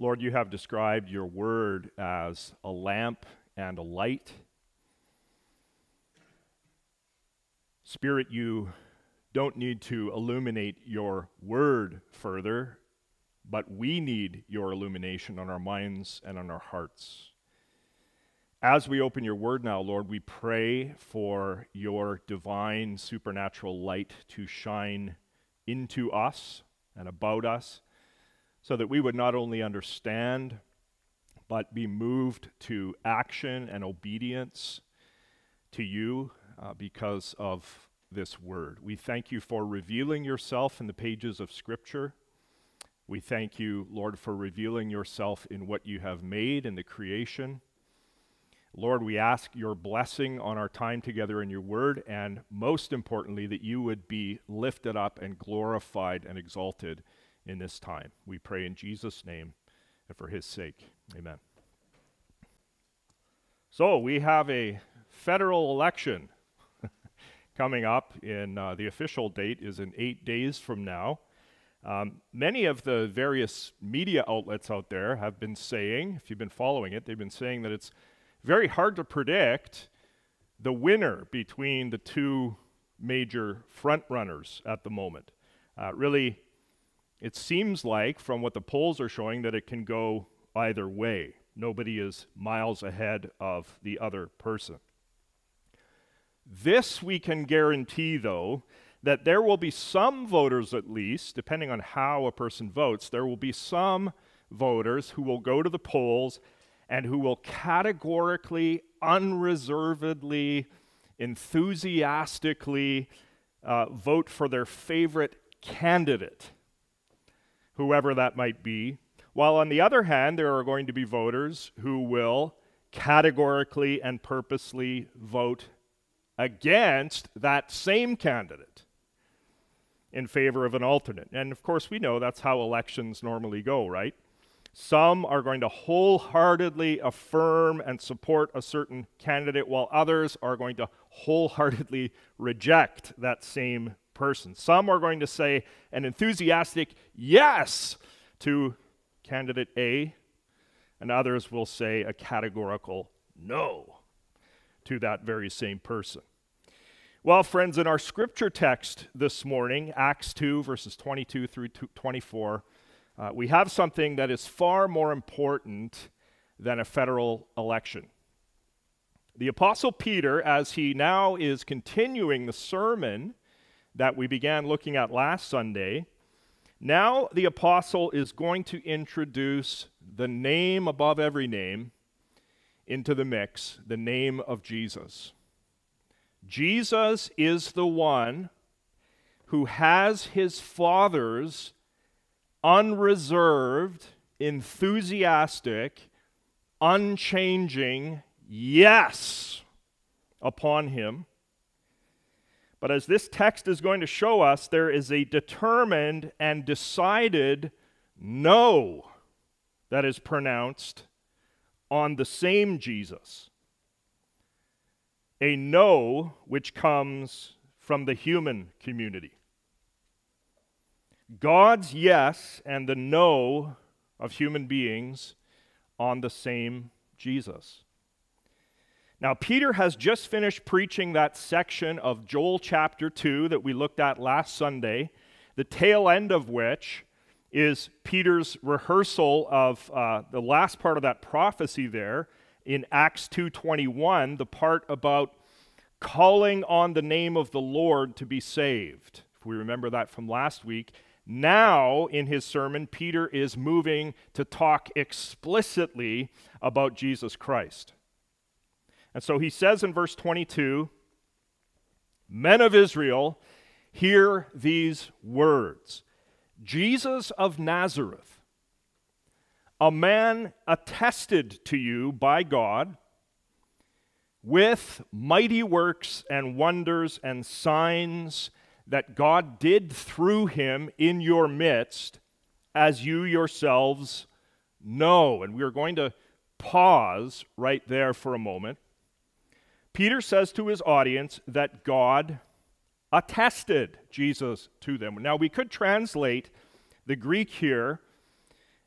Lord, you have described your word as a lamp and a light. Spirit, you don't need to illuminate your word further, but we need your illumination on our minds and on our hearts. As we open your word now, Lord, we pray for your divine supernatural light to shine into us and about us so that we would not only understand, but be moved to action and obedience to you uh, because of this word. We thank you for revealing yourself in the pages of Scripture. We thank you, Lord, for revealing yourself in what you have made in the creation. Lord, we ask your blessing on our time together in your word, and most importantly, that you would be lifted up and glorified and exalted in this time. We pray in Jesus' name and for his sake. Amen. So, we have a federal election coming up in uh, the official date is in eight days from now. Um, many of the various media outlets out there have been saying, if you've been following it, they've been saying that it's very hard to predict the winner between the two major frontrunners at the moment. Uh, really, it seems like, from what the polls are showing, that it can go either way. Nobody is miles ahead of the other person. This we can guarantee, though, that there will be some voters, at least, depending on how a person votes, there will be some voters who will go to the polls and who will categorically, unreservedly, enthusiastically uh, vote for their favorite candidate whoever that might be. While on the other hand, there are going to be voters who will categorically and purposely vote against that same candidate in favor of an alternate. And of course, we know that's how elections normally go, right? Some are going to wholeheartedly affirm and support a certain candidate, while others are going to wholeheartedly reject that same person. Some are going to say an enthusiastic yes to candidate A, and others will say a categorical no to that very same person. Well, friends, in our scripture text this morning, Acts 2, verses 22 through 24, uh, we have something that is far more important than a federal election. The Apostle Peter, as he now is continuing the sermon that we began looking at last Sunday, now the apostle is going to introduce the name above every name into the mix, the name of Jesus. Jesus is the one who has his Father's unreserved, enthusiastic, unchanging yes upon him. But as this text is going to show us, there is a determined and decided no that is pronounced on the same Jesus. A no which comes from the human community. God's yes and the no of human beings on the same Jesus. Now, Peter has just finished preaching that section of Joel chapter 2 that we looked at last Sunday, the tail end of which is Peter's rehearsal of uh, the last part of that prophecy there in Acts 2:21, the part about calling on the name of the Lord to be saved. If we remember that from last week, now in his sermon Peter is moving to talk explicitly about Jesus Christ. And so he says in verse 22 Men of Israel, hear these words Jesus of Nazareth, a man attested to you by God with mighty works and wonders and signs that God did through him in your midst, as you yourselves know. And we are going to pause right there for a moment Peter says to his audience that God attested Jesus to them. Now, we could translate the Greek here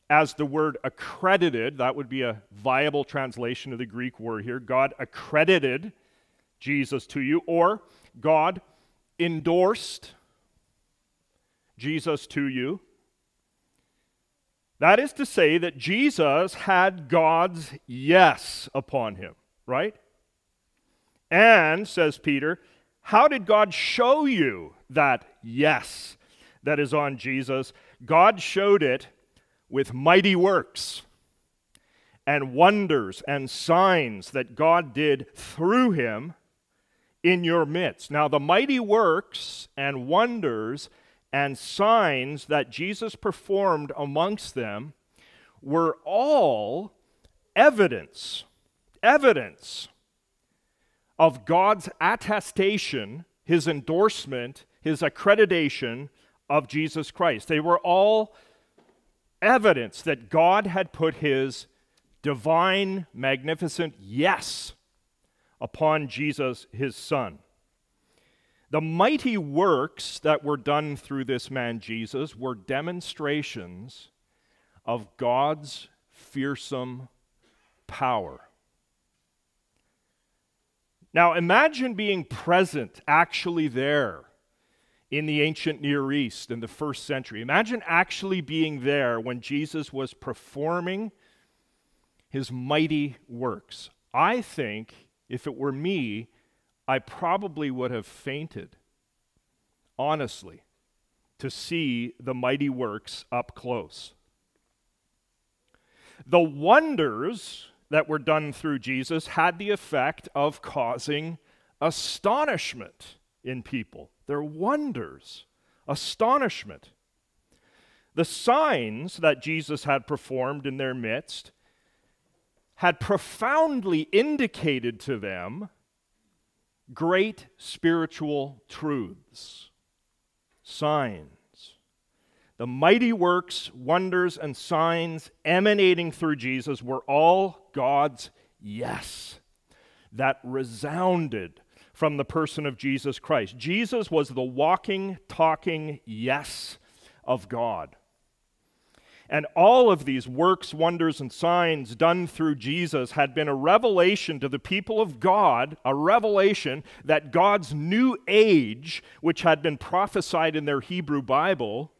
as the word accredited. That would be a viable translation of the Greek word here. God accredited Jesus to you, or God endorsed Jesus to you. That is to say, that Jesus had God's yes upon him, right? And, says Peter, how did God show you that yes that is on Jesus? God showed it with mighty works and wonders and signs that God did through him in your midst. Now, the mighty works and wonders and signs that Jesus performed amongst them were all evidence, evidence of God's attestation, his endorsement, his accreditation of Jesus Christ. They were all evidence that God had put his divine, magnificent yes upon Jesus, his son. The mighty works that were done through this man Jesus were demonstrations of God's fearsome power. Now imagine being present, actually there in the ancient Near East in the first century. Imagine actually being there when Jesus was performing his mighty works. I think if it were me, I probably would have fainted, honestly, to see the mighty works up close. The wonders that were done through Jesus had the effect of causing astonishment in people. They're wonders, astonishment. The signs that Jesus had performed in their midst had profoundly indicated to them great spiritual truths, signs. The mighty works, wonders, and signs emanating through Jesus were all God's yes that resounded from the person of Jesus Christ. Jesus was the walking, talking yes of God. And all of these works, wonders, and signs done through Jesus had been a revelation to the people of God, a revelation that God's new age, which had been prophesied in their Hebrew Bible,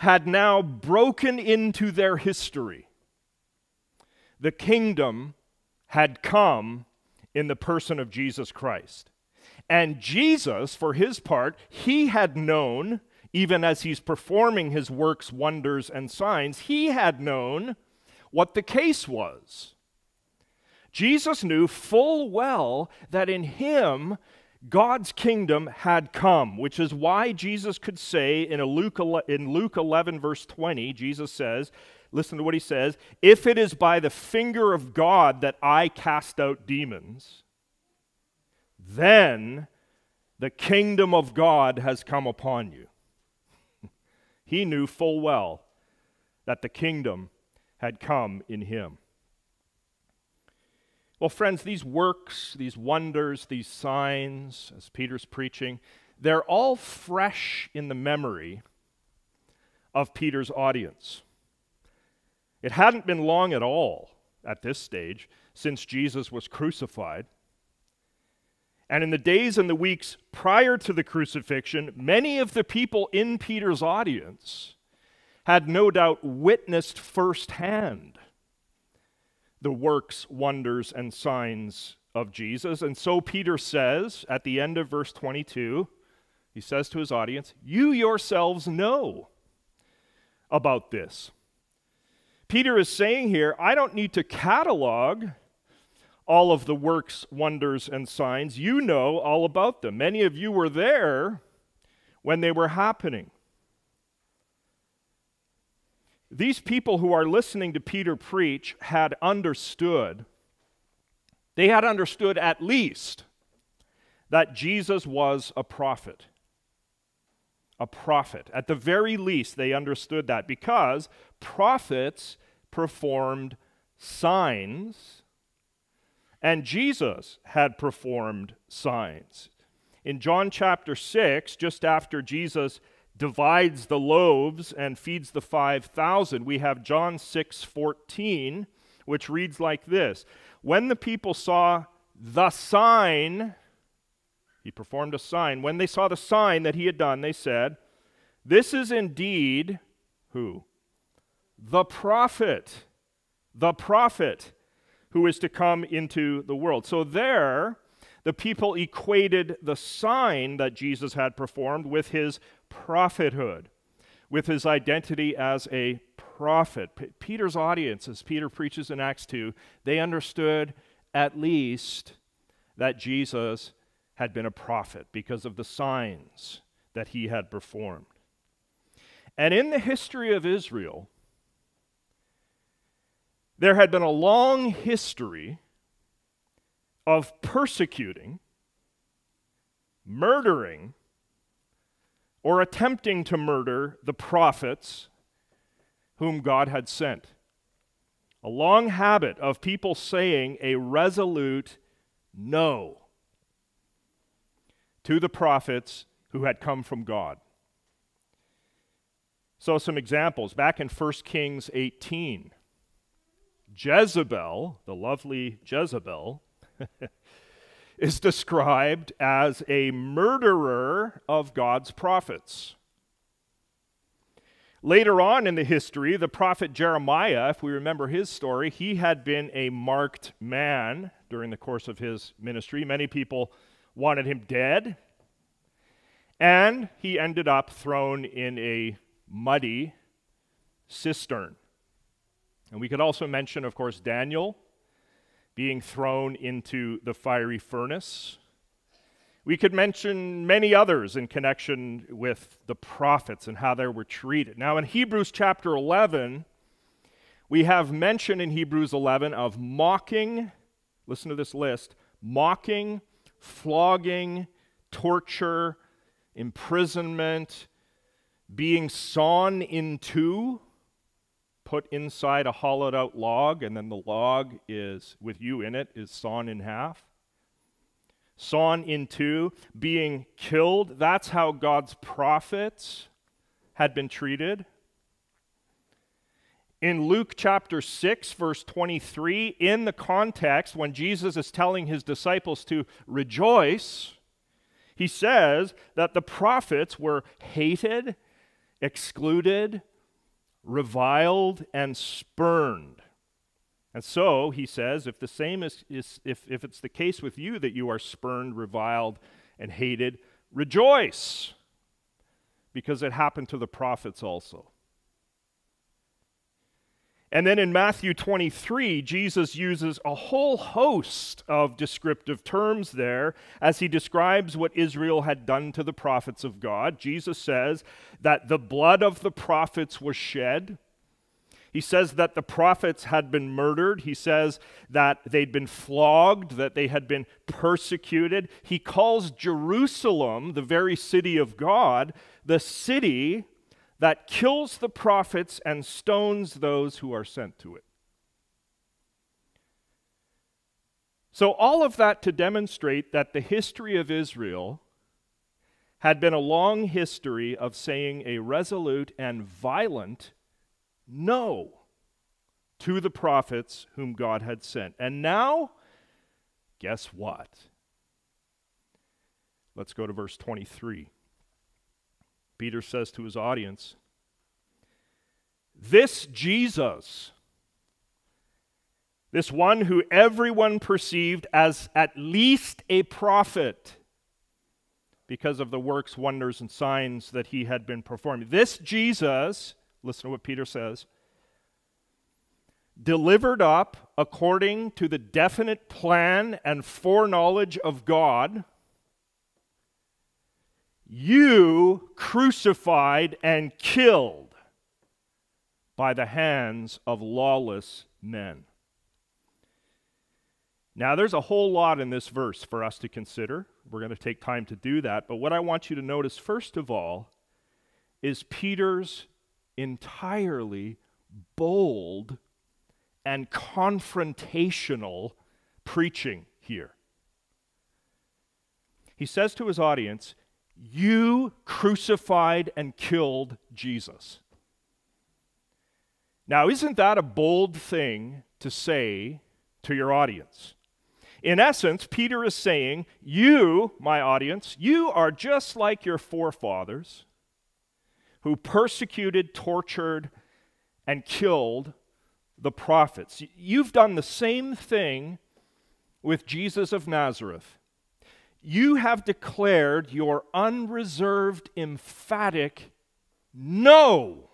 had now broken into their history. The kingdom had come in the person of Jesus Christ. And Jesus, for his part, he had known even as he's performing his works, wonders, and signs, he had known what the case was. Jesus knew full well that in him God's kingdom had come, which is why Jesus could say in, Luke, in Luke 11, verse 20, Jesus says, listen to what he says, if it is by the finger of God that I cast out demons, then the kingdom of God has come upon you. He knew full well that the kingdom had come in him. Well, friends, these works, these wonders, these signs, as Peter's preaching, they're all fresh in the memory of Peter's audience. It hadn't been long at all at this stage since Jesus was crucified. And in the days and the weeks prior to the crucifixion, many of the people in Peter's audience had no doubt witnessed firsthand the works, wonders, and signs of Jesus. And so Peter says at the end of verse 22, he says to his audience, You yourselves know about this. Peter is saying here, I don't need to catalog all of the works, wonders, and signs. You know all about them. Many of you were there when they were happening. These people who are listening to Peter preach had understood, they had understood at least that Jesus was a prophet. A prophet. At the very least, they understood that because prophets performed signs and Jesus had performed signs. In John chapter 6, just after Jesus divides the loaves and feeds the 5,000, we have John 6 14, which reads like this When the people saw the sign, he performed a sign. When they saw the sign that he had done, they said, This is indeed who? The prophet. The prophet who is to come into the world. So there, the people equated the sign that Jesus had performed with his prophethood, with his identity as a prophet. P- Peter's audience, as Peter preaches in Acts 2, they understood at least that Jesus had been a prophet because of the signs that he had performed. And in the history of Israel, there had been a long history of persecuting, murdering, or attempting to murder the prophets whom God had sent. A long habit of people saying a resolute no to the prophets who had come from God. So, some examples. Back in 1 Kings 18, Jezebel, the lovely Jezebel, is described as a murderer of God's prophets. Later on in the history, the prophet Jeremiah, if we remember his story, he had been a marked man during the course of his ministry. Many people wanted him dead. And he ended up thrown in a muddy cistern. And we could also mention, of course, Daniel being thrown into the fiery furnace. We could mention many others in connection with the prophets and how they were treated. Now, in Hebrews chapter 11, we have mention in Hebrews 11 of mocking, listen to this list mocking, flogging, torture, imprisonment, being sawn in two, put inside a hollowed out log, and then the log is, with you in it, is sawn in half. Sawn in two, being killed. That's how God's prophets had been treated. In Luke chapter 6, verse 23, in the context when Jesus is telling his disciples to rejoice, he says that the prophets were hated, excluded, reviled, and spurned. And so, he says, if the same is, is if, if it's the case with you that you are spurned, reviled, and hated, rejoice, because it happened to the prophets also. And then in Matthew 23, Jesus uses a whole host of descriptive terms there as he describes what Israel had done to the prophets of God. Jesus says that the blood of the prophets was shed. He says that the prophets had been murdered. He says that they'd been flogged, that they had been persecuted. He calls Jerusalem, the very city of God, the city that kills the prophets and stones those who are sent to it. So, all of that to demonstrate that the history of Israel had been a long history of saying a resolute and violent no to the prophets whom God had sent. And now, guess what? Let's go to verse 23. Peter says to his audience, This Jesus, this one who everyone perceived as at least a prophet because of the works, wonders, and signs that he had been performing, this Jesus, listen to what Peter says, delivered up according to the definite plan and foreknowledge of God you crucified and killed by the hands of lawless men. Now, there's a whole lot in this verse for us to consider. We're going to take time to do that. But what I want you to notice, first of all, is Peter's entirely bold and confrontational preaching here. He says to his audience, You crucified and killed Jesus. Now, isn't that a bold thing to say to your audience? In essence, Peter is saying, You, my audience, you are just like your forefathers who persecuted, tortured, and killed the prophets. You've done the same thing with Jesus of Nazareth. You have declared your unreserved, emphatic no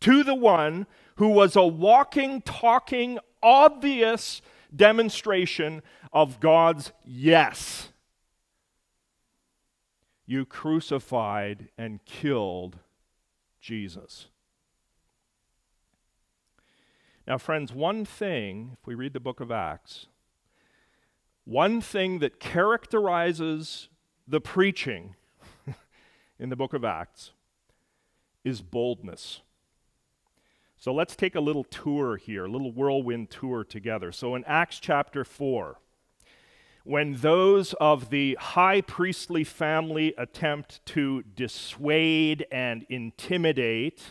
to the one who was a walking, talking, obvious demonstration of God's yes. You crucified and killed Jesus. Now, friends, one thing, if we read the book of Acts, one thing that characterizes the preaching in the book of Acts is boldness. So let's take a little tour here, a little whirlwind tour together. So in Acts chapter 4, when those of the high priestly family attempt to dissuade and intimidate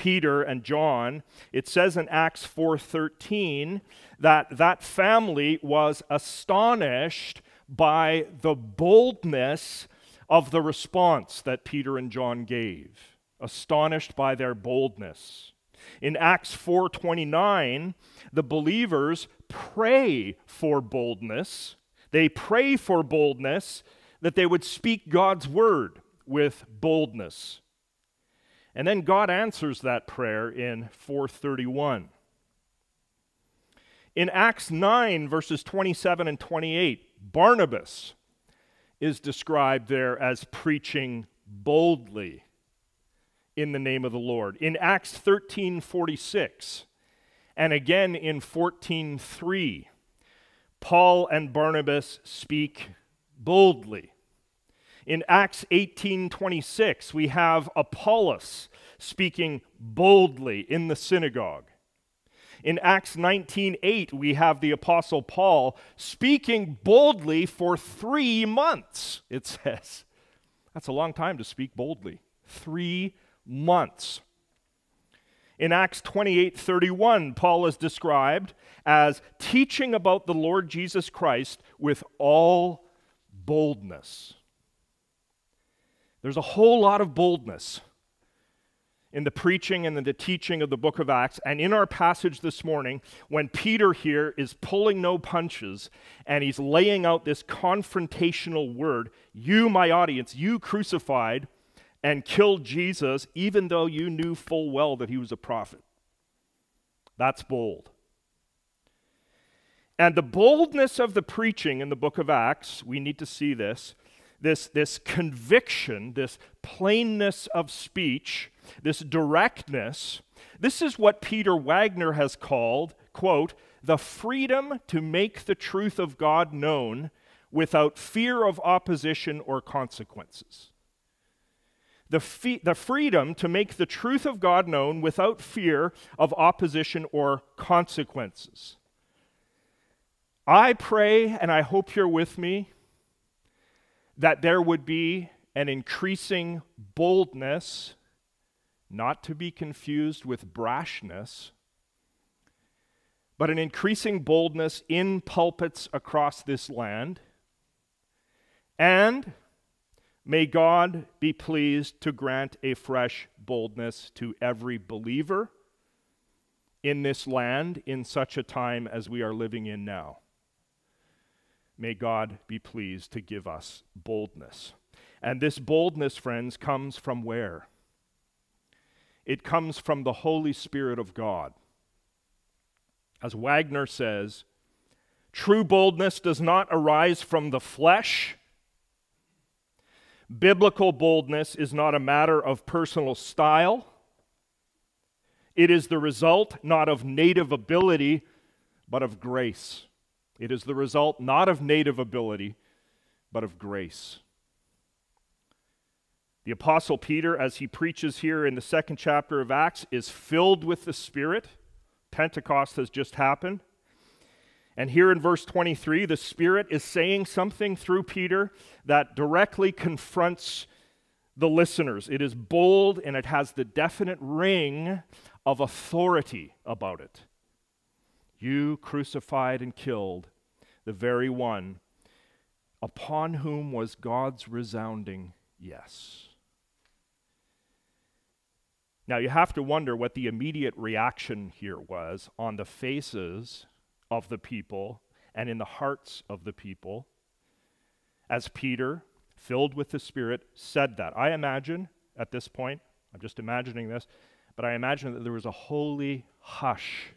Peter and John, it says in Acts 4:13 that that family was astonished by the boldness of the response that Peter and John gave. Astonished by their boldness. In Acts 4:29, the believers pray for boldness. They pray for boldness that they would speak God's word with boldness. And then God answers that prayer in 431. In Acts 9, verses 27 and 28, Barnabas is described there as preaching boldly in the name of the Lord. In Acts 13:46 and again in 14:3, Paul and Barnabas speak boldly. In Acts 18:26, we have Apollos speaking boldly in the synagogue. In Acts 19:8, we have the apostle Paul speaking boldly for 3 months, it says. That's a long time to speak boldly. 3 months. In Acts 28 31, Paul is described as teaching about the Lord Jesus Christ with all boldness. There's a whole lot of boldness in the preaching and in the teaching of the book of Acts. And in our passage this morning, when Peter here is pulling no punches and he's laying out this confrontational word, you, my audience, you crucified and killed Jesus, even though you knew full well that he was a prophet. That's bold. And the boldness of the preaching in the book of Acts, we need to see this, this, this conviction, this plainness of speech, this directness. This is what Peter Wagner has called, quote, the freedom to make the truth of God known without fear of opposition or consequences the, fe- the freedom to make the truth of God known without fear of opposition or consequences. I pray, and I hope you're with me, that there would be an increasing boldness, not to be confused with brashness, but an increasing boldness in pulpits across this land. And May God be pleased to grant a fresh boldness to every believer in this land in such a time as we are living in now. May God be pleased to give us boldness. And this boldness, friends, comes from where? It comes from the Holy Spirit of God. As Wagner says, true boldness does not arise from the flesh Biblical boldness is not a matter of personal style. It is the result not of native ability, but of grace. It is the result not of native ability, but of grace. The Apostle Peter, as he preaches here in the second chapter of Acts, is filled with the Spirit. Pentecost has just happened. And here in verse 23, the Spirit is saying something through Peter that directly confronts the listeners. It is bold and it has the definite ring of authority about it. You crucified and killed the very one upon whom was God's resounding yes. Now, you have to wonder what the immediate reaction here was on the faces of the people and in the hearts of the people as Peter, filled with the Spirit, said that. I imagine at this point, I'm just imagining this, but I imagine that there was a holy hush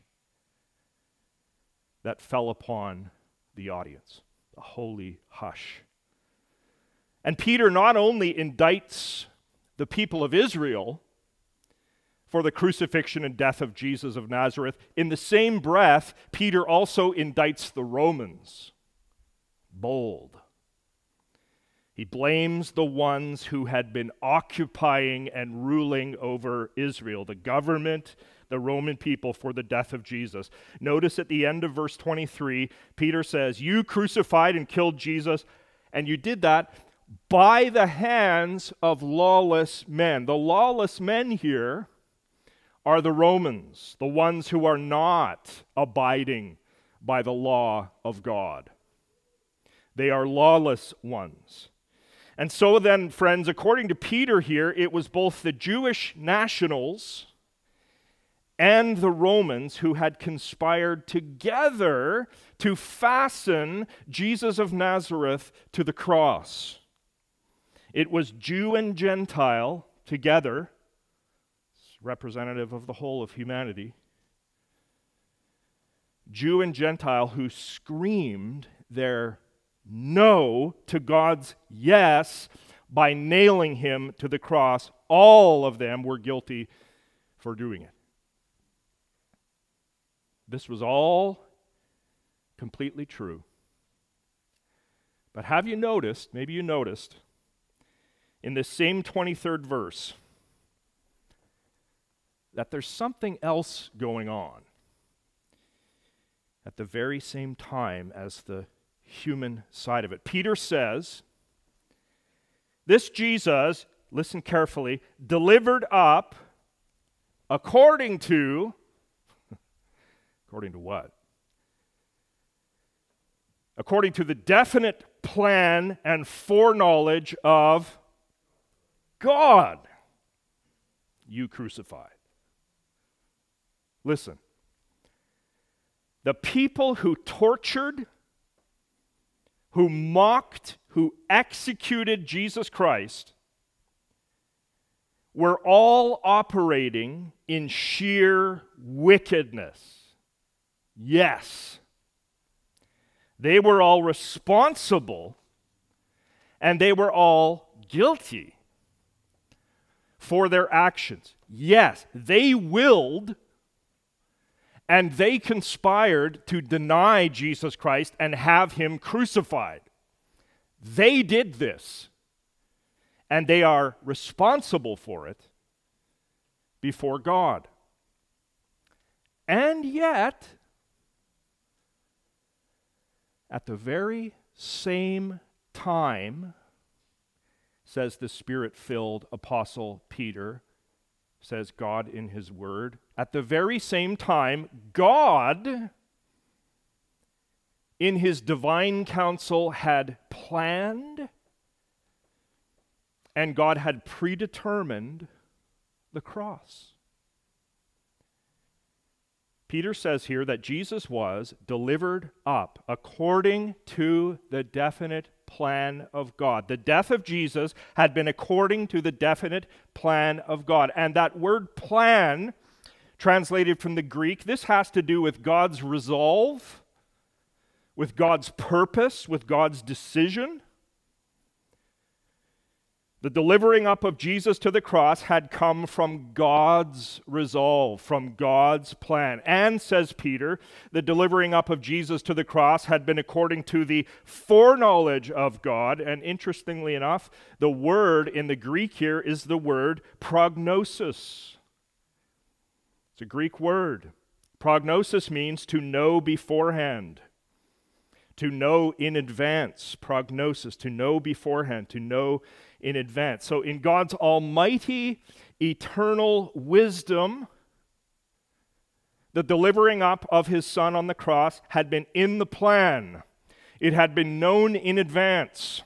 that fell upon the audience, a holy hush. And Peter not only indicts the people of Israel for the crucifixion and death of Jesus of Nazareth, in the same breath, Peter also indicts the Romans. Bold. He blames the ones who had been occupying and ruling over Israel, the government, the Roman people, for the death of Jesus. Notice at the end of verse 23, Peter says, You crucified and killed Jesus, and you did that by the hands of lawless men. The lawless men here are the Romans, the ones who are not abiding by the law of God. They are lawless ones. And so then, friends, according to Peter here, it was both the Jewish nationals and the Romans who had conspired together to fasten Jesus of Nazareth to the cross. It was Jew and Gentile together, representative of the whole of humanity, Jew and Gentile who screamed their no to God's yes by nailing him to the cross. All of them were guilty for doing it. This was all completely true. But have you noticed, maybe you noticed, in this same 23rd verse, that there's something else going on at the very same time as the human side of it. Peter says, This Jesus, listen carefully, delivered up according to, according to what? According to the definite plan and foreknowledge of God, you crucified. Listen. The people who tortured who mocked, who executed Jesus Christ, were all operating in sheer wickedness. Yes. They were all responsible and they were all guilty for their actions. Yes, they willed and they conspired to deny Jesus Christ and have him crucified. They did this, and they are responsible for it before God. And yet, at the very same time, says the spirit filled apostle Peter, says God in his word, at the very same time, God, in his divine counsel, had planned and God had predetermined the cross. Peter says here that Jesus was delivered up according to the definite plan of God. The death of Jesus had been according to the definite plan of God. And that word plan translated from the Greek, this has to do with God's resolve, with God's purpose, with God's decision. The delivering up of Jesus to the cross had come from God's resolve, from God's plan. And, says Peter, the delivering up of Jesus to the cross had been according to the foreknowledge of God. And interestingly enough, the word in the Greek here is the word prognosis. It's a Greek word. Prognosis means to know beforehand. to know in advance, prognosis, to know beforehand, to know in advance. So, in God's almighty, eternal wisdom, the delivering up of his son on the cross had been in the plan. It had been known in advance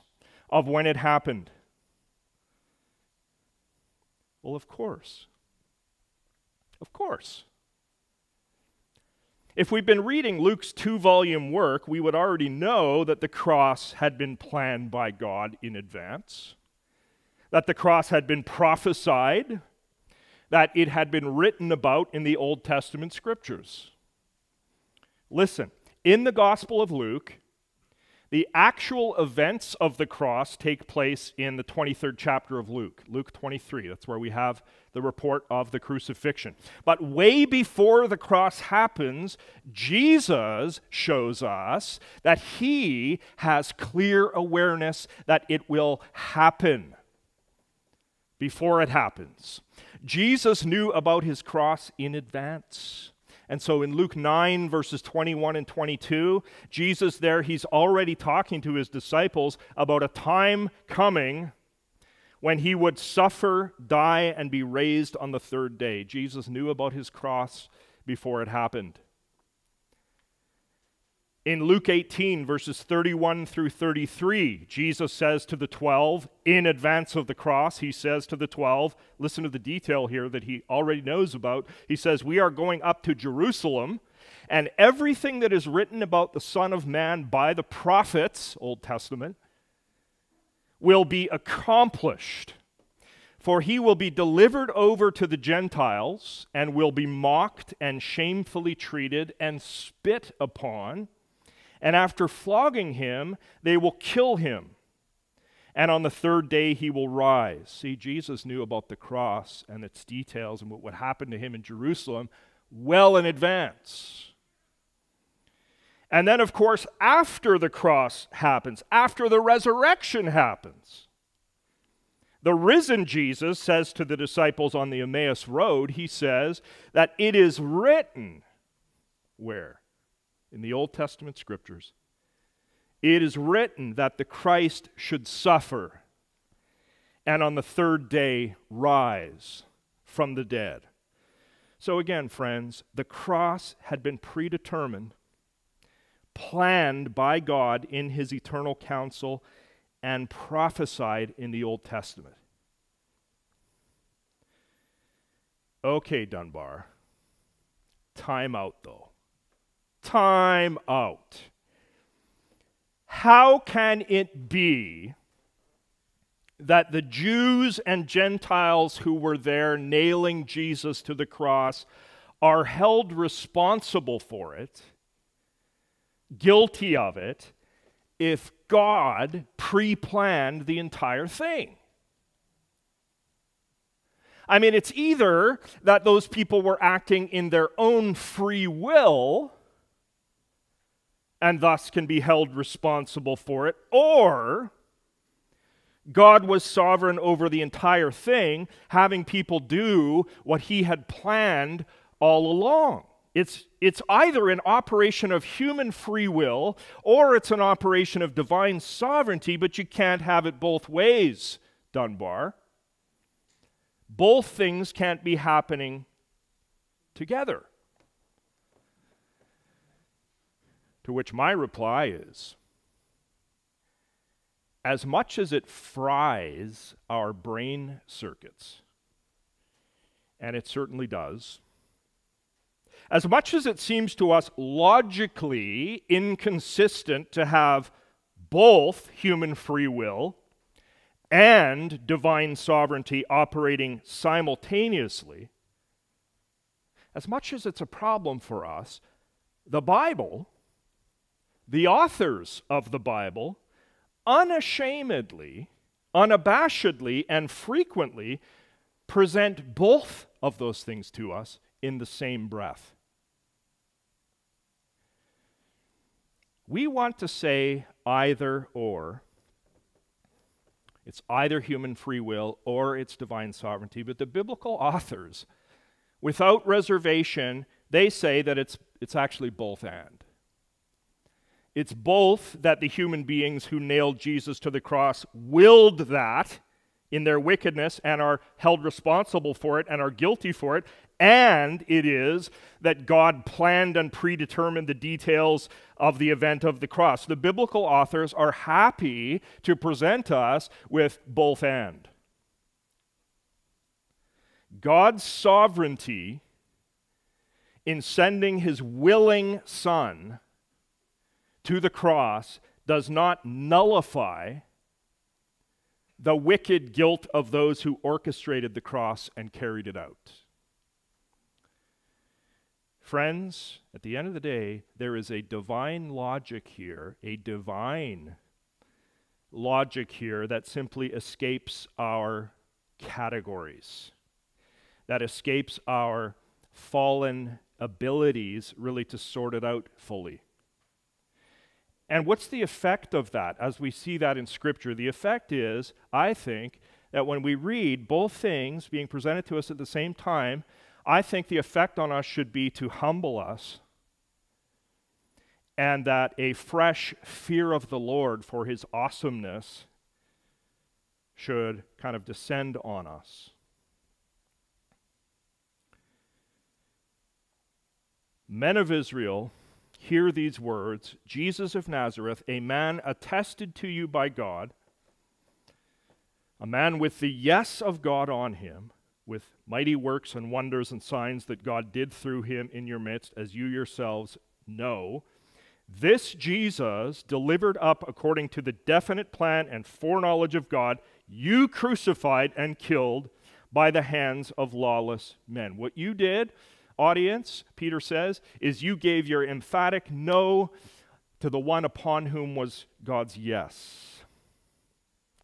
of when it happened. Well, of course. Of course. If we've been reading Luke's two volume work, we would already know that the cross had been planned by God in advance, that the cross had been prophesied, that it had been written about in the Old Testament scriptures. Listen, in the Gospel of Luke, the actual events of the cross take place in the 23rd chapter of Luke, Luke 23. That's where we have the report of the crucifixion. But way before the cross happens, Jesus shows us that he has clear awareness that it will happen before it happens. Jesus knew about his cross in advance. And so in Luke 9, verses 21 and 22, Jesus there, he's already talking to his disciples about a time coming when he would suffer, die, and be raised on the third day. Jesus knew about his cross before it happened. In Luke 18, verses 31 through 33, Jesus says to the 12, in advance of the cross, he says to the 12, listen to the detail here that he already knows about. He says, We are going up to Jerusalem, and everything that is written about the Son of Man by the prophets, Old Testament, will be accomplished. For he will be delivered over to the Gentiles, and will be mocked and shamefully treated and spit upon and after flogging him, they will kill him. And on the third day, he will rise. See, Jesus knew about the cross and its details and what would happen to him in Jerusalem well in advance. And then, of course, after the cross happens, after the resurrection happens, the risen Jesus says to the disciples on the Emmaus Road, he says that it is written, where? In the Old Testament scriptures, it is written that the Christ should suffer and on the third day rise from the dead. So, again, friends, the cross had been predetermined, planned by God in his eternal counsel, and prophesied in the Old Testament. Okay, Dunbar. Time out, though time out. How can it be that the Jews and Gentiles who were there nailing Jesus to the cross are held responsible for it, guilty of it, if God pre planned the entire thing? I mean, it's either that those people were acting in their own free will and thus can be held responsible for it, or God was sovereign over the entire thing, having people do what he had planned all along. It's, it's either an operation of human free will or it's an operation of divine sovereignty, but you can't have it both ways, Dunbar. Both things can't be happening together. To which my reply is as much as it fries our brain circuits, and it certainly does, as much as it seems to us logically inconsistent to have both human free will and divine sovereignty operating simultaneously, as much as it's a problem for us, the Bible the authors of the Bible unashamedly, unabashedly, and frequently present both of those things to us in the same breath. We want to say either or. It's either human free will or it's divine sovereignty, but the biblical authors, without reservation, they say that it's, it's actually both and. It's both that the human beings who nailed Jesus to the cross willed that in their wickedness and are held responsible for it and are guilty for it, and it is that God planned and predetermined the details of the event of the cross. The biblical authors are happy to present us with both and. God's sovereignty in sending his willing son to the cross does not nullify the wicked guilt of those who orchestrated the cross and carried it out. Friends, at the end of the day, there is a divine logic here, a divine logic here that simply escapes our categories, that escapes our fallen abilities really to sort it out fully. And what's the effect of that as we see that in Scripture? The effect is, I think, that when we read both things being presented to us at the same time, I think the effect on us should be to humble us and that a fresh fear of the Lord for his awesomeness should kind of descend on us. Men of Israel, hear these words Jesus of Nazareth, a man attested to you by God, a man with the yes of God on him with mighty works and wonders and signs that God did through him in your midst, as you yourselves know. This Jesus, delivered up according to the definite plan and foreknowledge of God, you crucified and killed by the hands of lawless men. What you did, audience, Peter says, is you gave your emphatic no to the one upon whom was God's yes.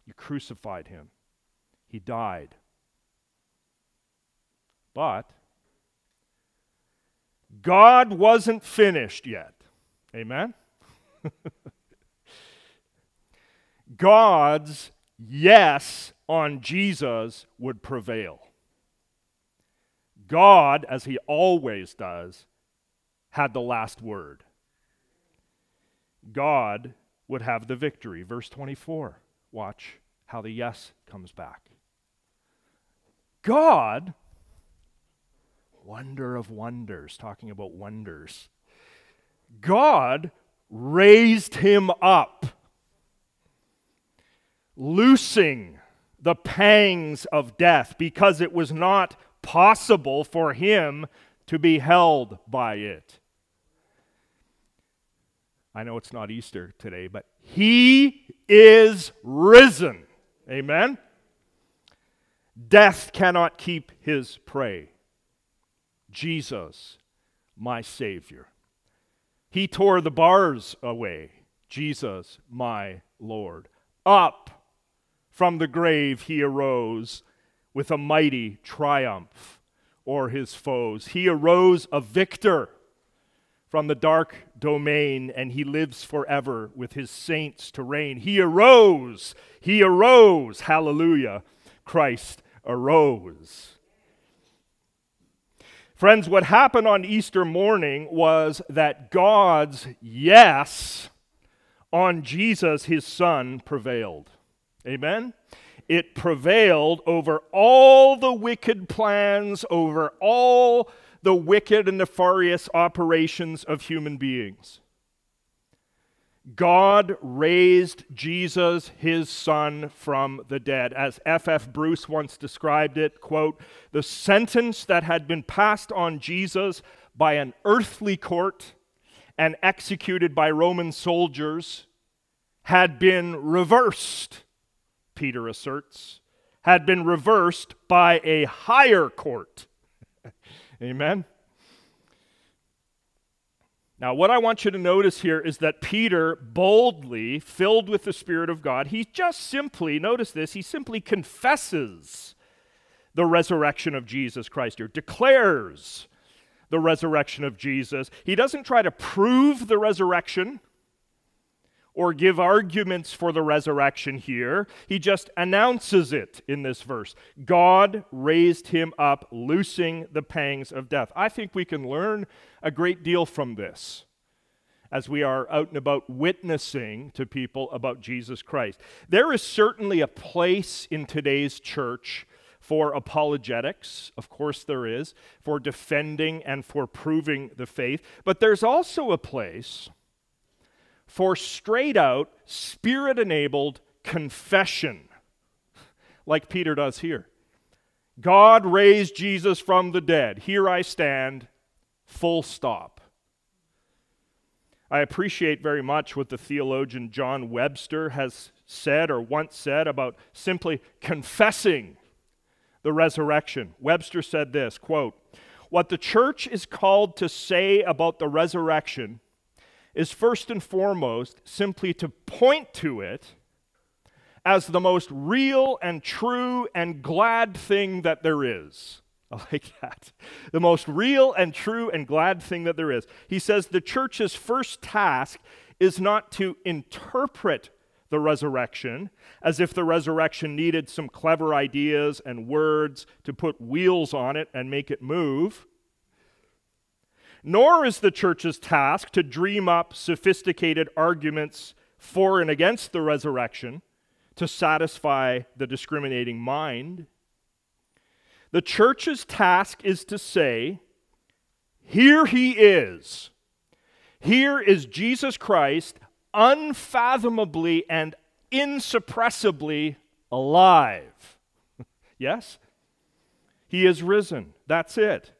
You crucified him, he died. But God wasn't finished yet. Amen? God's yes on Jesus would prevail. God, as he always does, had the last word. God would have the victory. Verse 24. Watch how the yes comes back. God wonder of wonders, talking about wonders. God raised him up, loosing the pangs of death because it was not possible for him to be held by it. I know it's not Easter today, but he is risen. Amen? Death cannot keep his prey. Jesus, my Savior. He tore the bars away. Jesus, my Lord. Up from the grave he arose with a mighty triumph o'er his foes. He arose a victor from the dark domain, and he lives forever with his saints to reign. He arose, he arose, hallelujah. Christ arose. Friends, what happened on Easter morning was that God's yes on Jesus, his son, prevailed. Amen? It prevailed over all the wicked plans, over all the wicked and nefarious operations of human beings. God raised Jesus, his son, from the dead. As F.F. F. Bruce once described it, quote, the sentence that had been passed on Jesus by an earthly court and executed by Roman soldiers had been reversed, Peter asserts, had been reversed by a higher court. Amen. Now, what I want you to notice here is that Peter boldly, filled with the Spirit of God, he just simply, notice this, he simply confesses the resurrection of Jesus Christ here, declares the resurrection of Jesus. He doesn't try to prove the resurrection or give arguments for the resurrection here. He just announces it in this verse. God raised him up, loosing the pangs of death. I think we can learn a great deal from this. as we are out and about witnessing to people about Jesus Christ. There is certainly a place in today's church for apologetics, of course there is, for defending and for proving the faith, but there's also a place for straight out, spirit enabled confession, like Peter does here. God raised Jesus from the dead. Here I stand, full stop. I appreciate very much what the theologian John Webster has said or once said about simply confessing the resurrection. Webster said this, quote, "What the church is called to say about the resurrection is first and foremost simply to point to it as the most real and true and glad thing that there is. I like that. The most real and true and glad thing that there is. He says the church's first task is not to interpret the resurrection as if the resurrection needed some clever ideas and words to put wheels on it and make it move. Nor is the church's task to dream up sophisticated arguments for and against the resurrection to satisfy the discriminating mind. The church's task is to say, Here he is. Here is Jesus Christ, unfathomably and insuppressibly alive. yes? He is risen. That's it.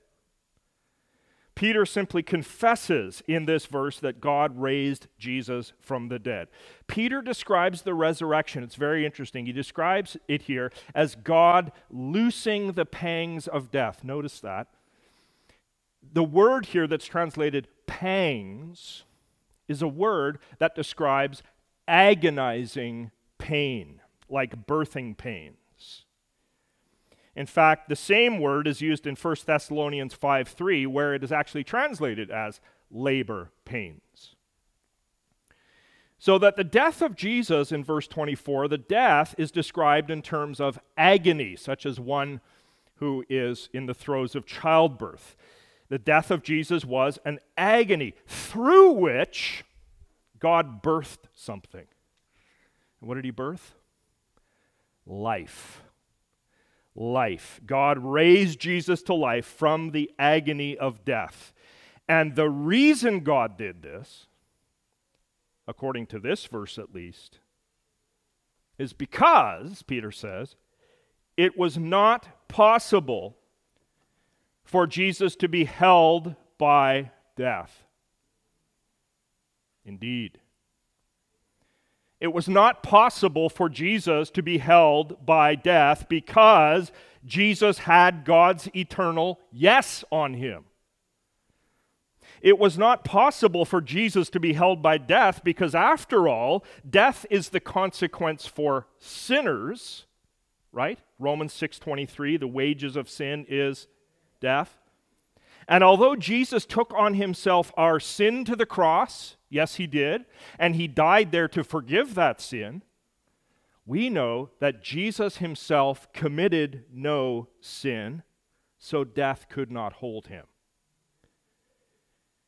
Peter simply confesses in this verse that God raised Jesus from the dead. Peter describes the resurrection, it's very interesting. He describes it here as God loosing the pangs of death. Notice that. The word here that's translated pangs is a word that describes agonizing pain, like birthing pain. In fact, the same word is used in 1 Thessalonians 5 3, where it is actually translated as labor pains. So that the death of Jesus in verse 24, the death is described in terms of agony, such as one who is in the throes of childbirth. The death of Jesus was an agony through which God birthed something. And what did he birth? Life life. God raised Jesus to life from the agony of death. And the reason God did this, according to this verse at least, is because, Peter says, it was not possible for Jesus to be held by death. Indeed. It was not possible for Jesus to be held by death because Jesus had God's eternal yes on him. It was not possible for Jesus to be held by death because, after all, death is the consequence for sinners, right? Romans 6:23, the wages of sin is death. And although Jesus took on himself our sin to the cross, yes, he did, and he died there to forgive that sin, we know that Jesus himself committed no sin, so death could not hold him.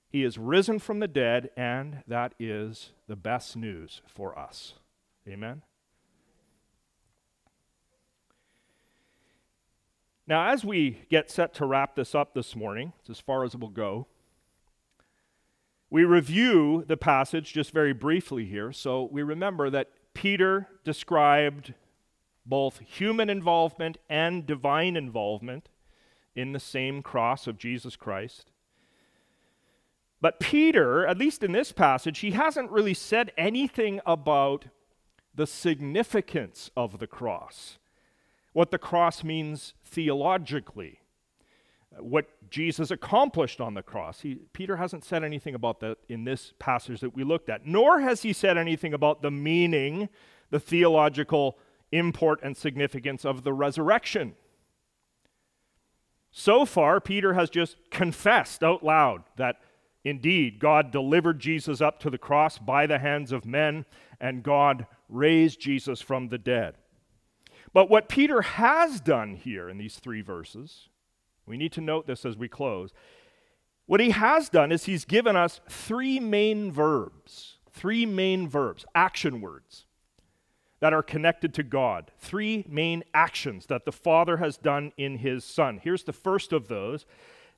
He is risen from the dead, and that is the best news for us. Amen. Now, as we get set to wrap this up this morning, it's as far as it will go, we review the passage just very briefly here. So we remember that Peter described both human involvement and divine involvement in the same cross of Jesus Christ. But Peter, at least in this passage, he hasn't really said anything about the significance of the cross what the cross means theologically, what Jesus accomplished on the cross. He, Peter hasn't said anything about that in this passage that we looked at, nor has he said anything about the meaning, the theological import and significance of the resurrection. So far, Peter has just confessed out loud that indeed God delivered Jesus up to the cross by the hands of men, and God raised Jesus from the dead. But what Peter has done here in these three verses, we need to note this as we close. What he has done is he's given us three main verbs, three main verbs, action words that are connected to God. Three main actions that the Father has done in his Son. Here's the first of those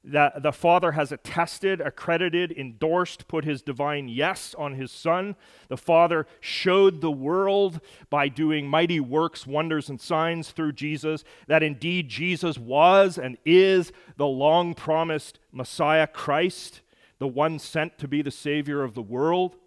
that the Father has attested, accredited, endorsed, put his divine yes on his Son. The Father showed the world by doing mighty works, wonders, and signs through Jesus that indeed Jesus was and is the long promised Messiah Christ, the one sent to be the Savior of the world.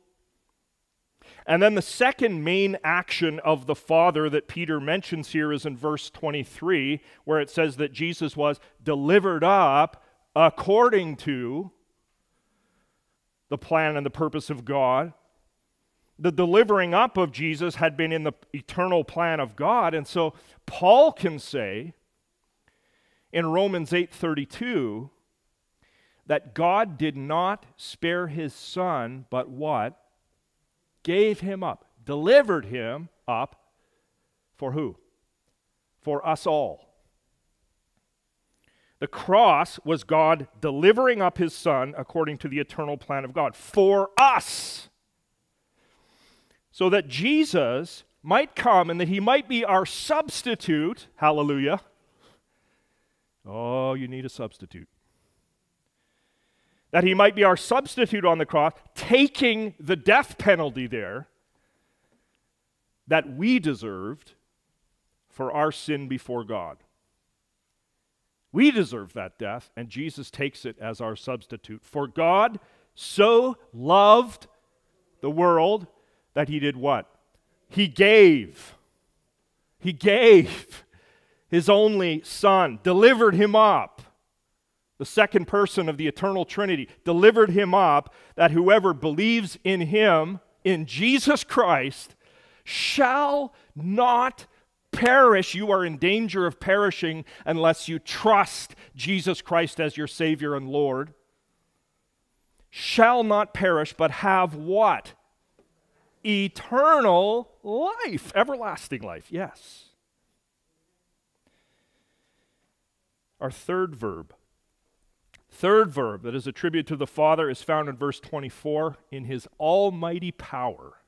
And then the second main action of the Father that Peter mentions here is in verse 23, where it says that Jesus was delivered up according to the plan and the purpose of God. The delivering up of Jesus had been in the eternal plan of God, and so Paul can say in Romans 8:32 that God did not spare his son, but what? gave him up, delivered him up for who? For us all. The cross was God delivering up his son according to the eternal plan of God for us. So that Jesus might come and that he might be our substitute. Hallelujah. Oh, you need a substitute that he might be our substitute on the cross, taking the death penalty there that we deserved for our sin before God. We deserve that death, and Jesus takes it as our substitute. For God so loved the world that he did what? He gave. He gave his only son, delivered him up the second person of the eternal Trinity, delivered him up that whoever believes in him, in Jesus Christ, shall not perish. You are in danger of perishing unless you trust Jesus Christ as your Savior and Lord. Shall not perish, but have what? Eternal life, everlasting life, yes. Our third verb Third verb that is attributed to the Father is found in verse 24 in his almighty power.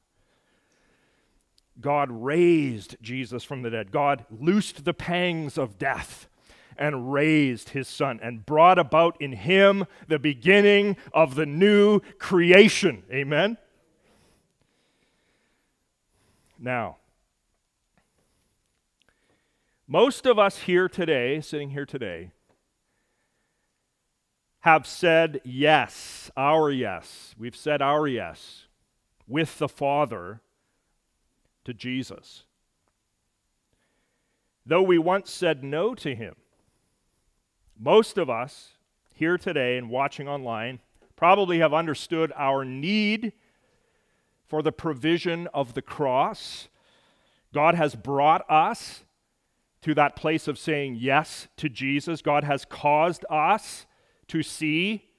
God raised Jesus from the dead. God loosed the pangs of death and raised his son and brought about in him the beginning of the new creation. Amen? Now, most of us here today, sitting here today, have said yes, our yes. We've said our yes with the Father to Jesus. Though we once said no to him, most of us here today and watching online probably have understood our need for the provision of the cross. God has brought us to that place of saying yes to Jesus. God has caused us to see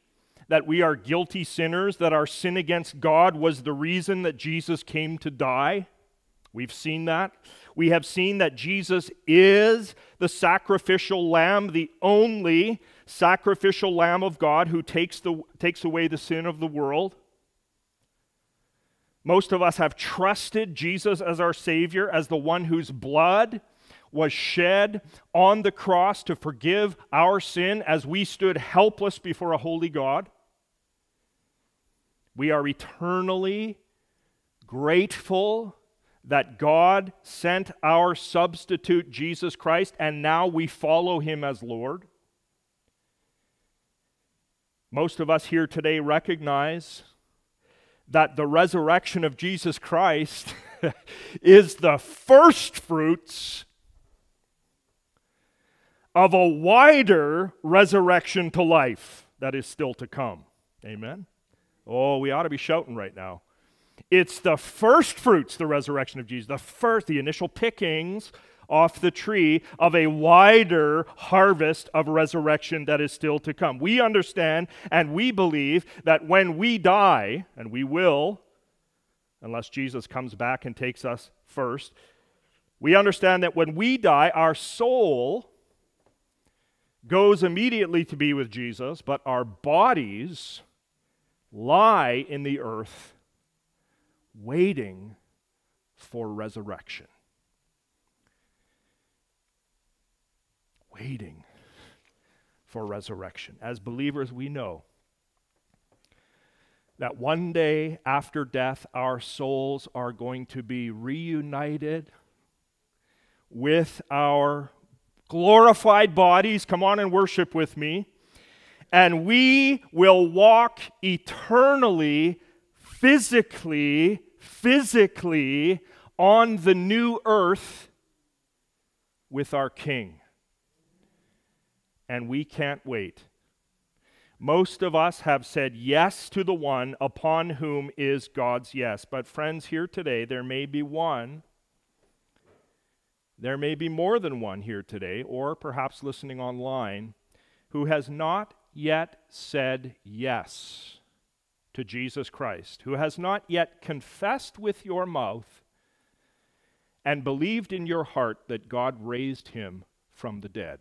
that we are guilty sinners, that our sin against God was the reason that Jesus came to die. We've seen that. We have seen that Jesus is the sacrificial lamb, the only sacrificial lamb of God who takes, the, takes away the sin of the world. Most of us have trusted Jesus as our Savior, as the one whose blood was shed on the cross to forgive our sin as we stood helpless before a holy God. We are eternally grateful that God sent our substitute, Jesus Christ, and now we follow him as Lord. Most of us here today recognize that the resurrection of Jesus Christ is the first fruits of a wider resurrection to life that is still to come. Amen? Oh, we ought to be shouting right now. It's the first fruits, the resurrection of Jesus, the first, the initial pickings off the tree of a wider harvest of resurrection that is still to come. We understand and we believe that when we die, and we will, unless Jesus comes back and takes us first, we understand that when we die, our soul goes immediately to be with Jesus, but our bodies lie in the earth waiting for resurrection. Waiting for resurrection. As believers, we know that one day after death, our souls are going to be reunited with our glorified bodies. Come on and worship with me. And we will walk eternally, physically, physically on the new earth with our King. And we can't wait. Most of us have said yes to the one upon whom is God's yes. But, friends, here today, there may be one there may be more than one here today, or perhaps listening online, who has not yet said yes to Jesus Christ, who has not yet confessed with your mouth and believed in your heart that God raised him from the dead.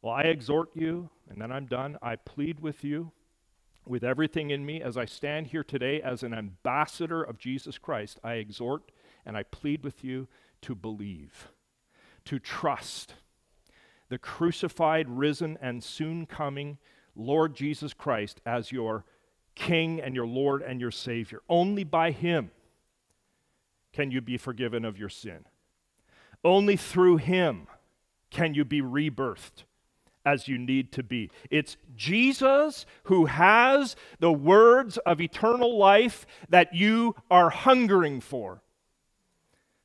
Well, I exhort you, and then I'm done. I plead with you with everything in me as I stand here today as an ambassador of Jesus Christ. I exhort and I plead with you to believe, to trust the crucified, risen, and soon coming Lord Jesus Christ as your King and your Lord and your Savior. Only by Him can you be forgiven of your sin. Only through Him can you be rebirthed as you need to be. It's Jesus who has the words of eternal life that you are hungering for.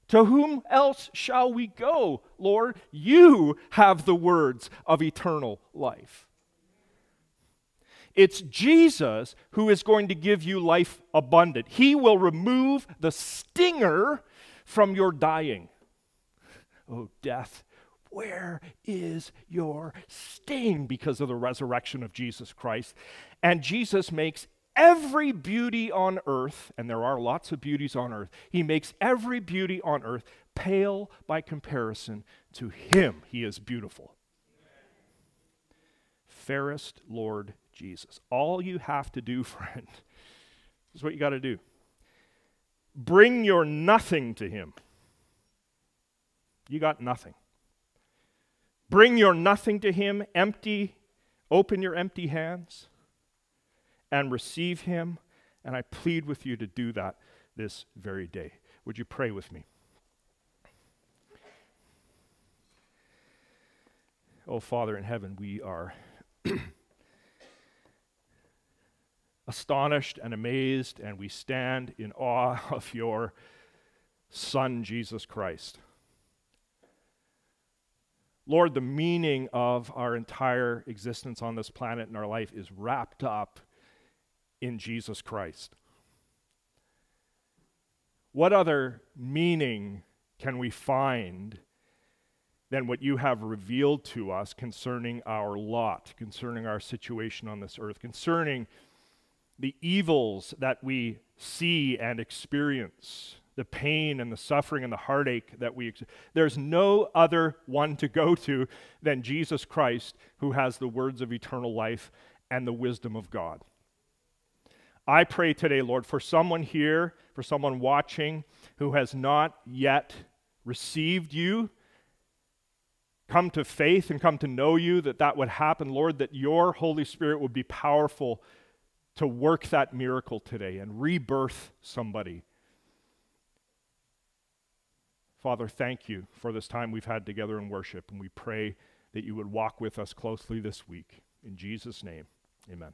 To whom else shall we go, Lord? You have the words of eternal life. It's Jesus who is going to give you life abundant. He will remove the stinger from your dying. Oh, death, where is your sting because of the resurrection of Jesus Christ? And Jesus makes every beauty on earth, and there are lots of beauties on earth, he makes every beauty on earth pale by comparison to him. He is beautiful. Fairest Lord Jesus. All you have to do, friend, is what you got to do. Bring your nothing to him. You got nothing. Bring your nothing to him, empty, open your empty hands and receive Him. And I plead with you to do that this very day. Would you pray with me? Oh, Father in heaven, we are astonished and amazed, and we stand in awe of your Son, Jesus Christ. Lord, the meaning of our entire existence on this planet and our life is wrapped up in Jesus Christ. What other meaning can we find than what you have revealed to us concerning our lot, concerning our situation on this earth, concerning the evils that we see and experience, the pain and the suffering and the heartache that we experience. there's no other one to go to than Jesus Christ who has the words of eternal life and the wisdom of God. I pray today, Lord, for someone here, for someone watching who has not yet received you, come to faith and come to know you, that that would happen, Lord, that your Holy Spirit would be powerful to work that miracle today and rebirth somebody. Father, thank you for this time we've had together in worship, and we pray that you would walk with us closely this week. In Jesus' name, amen.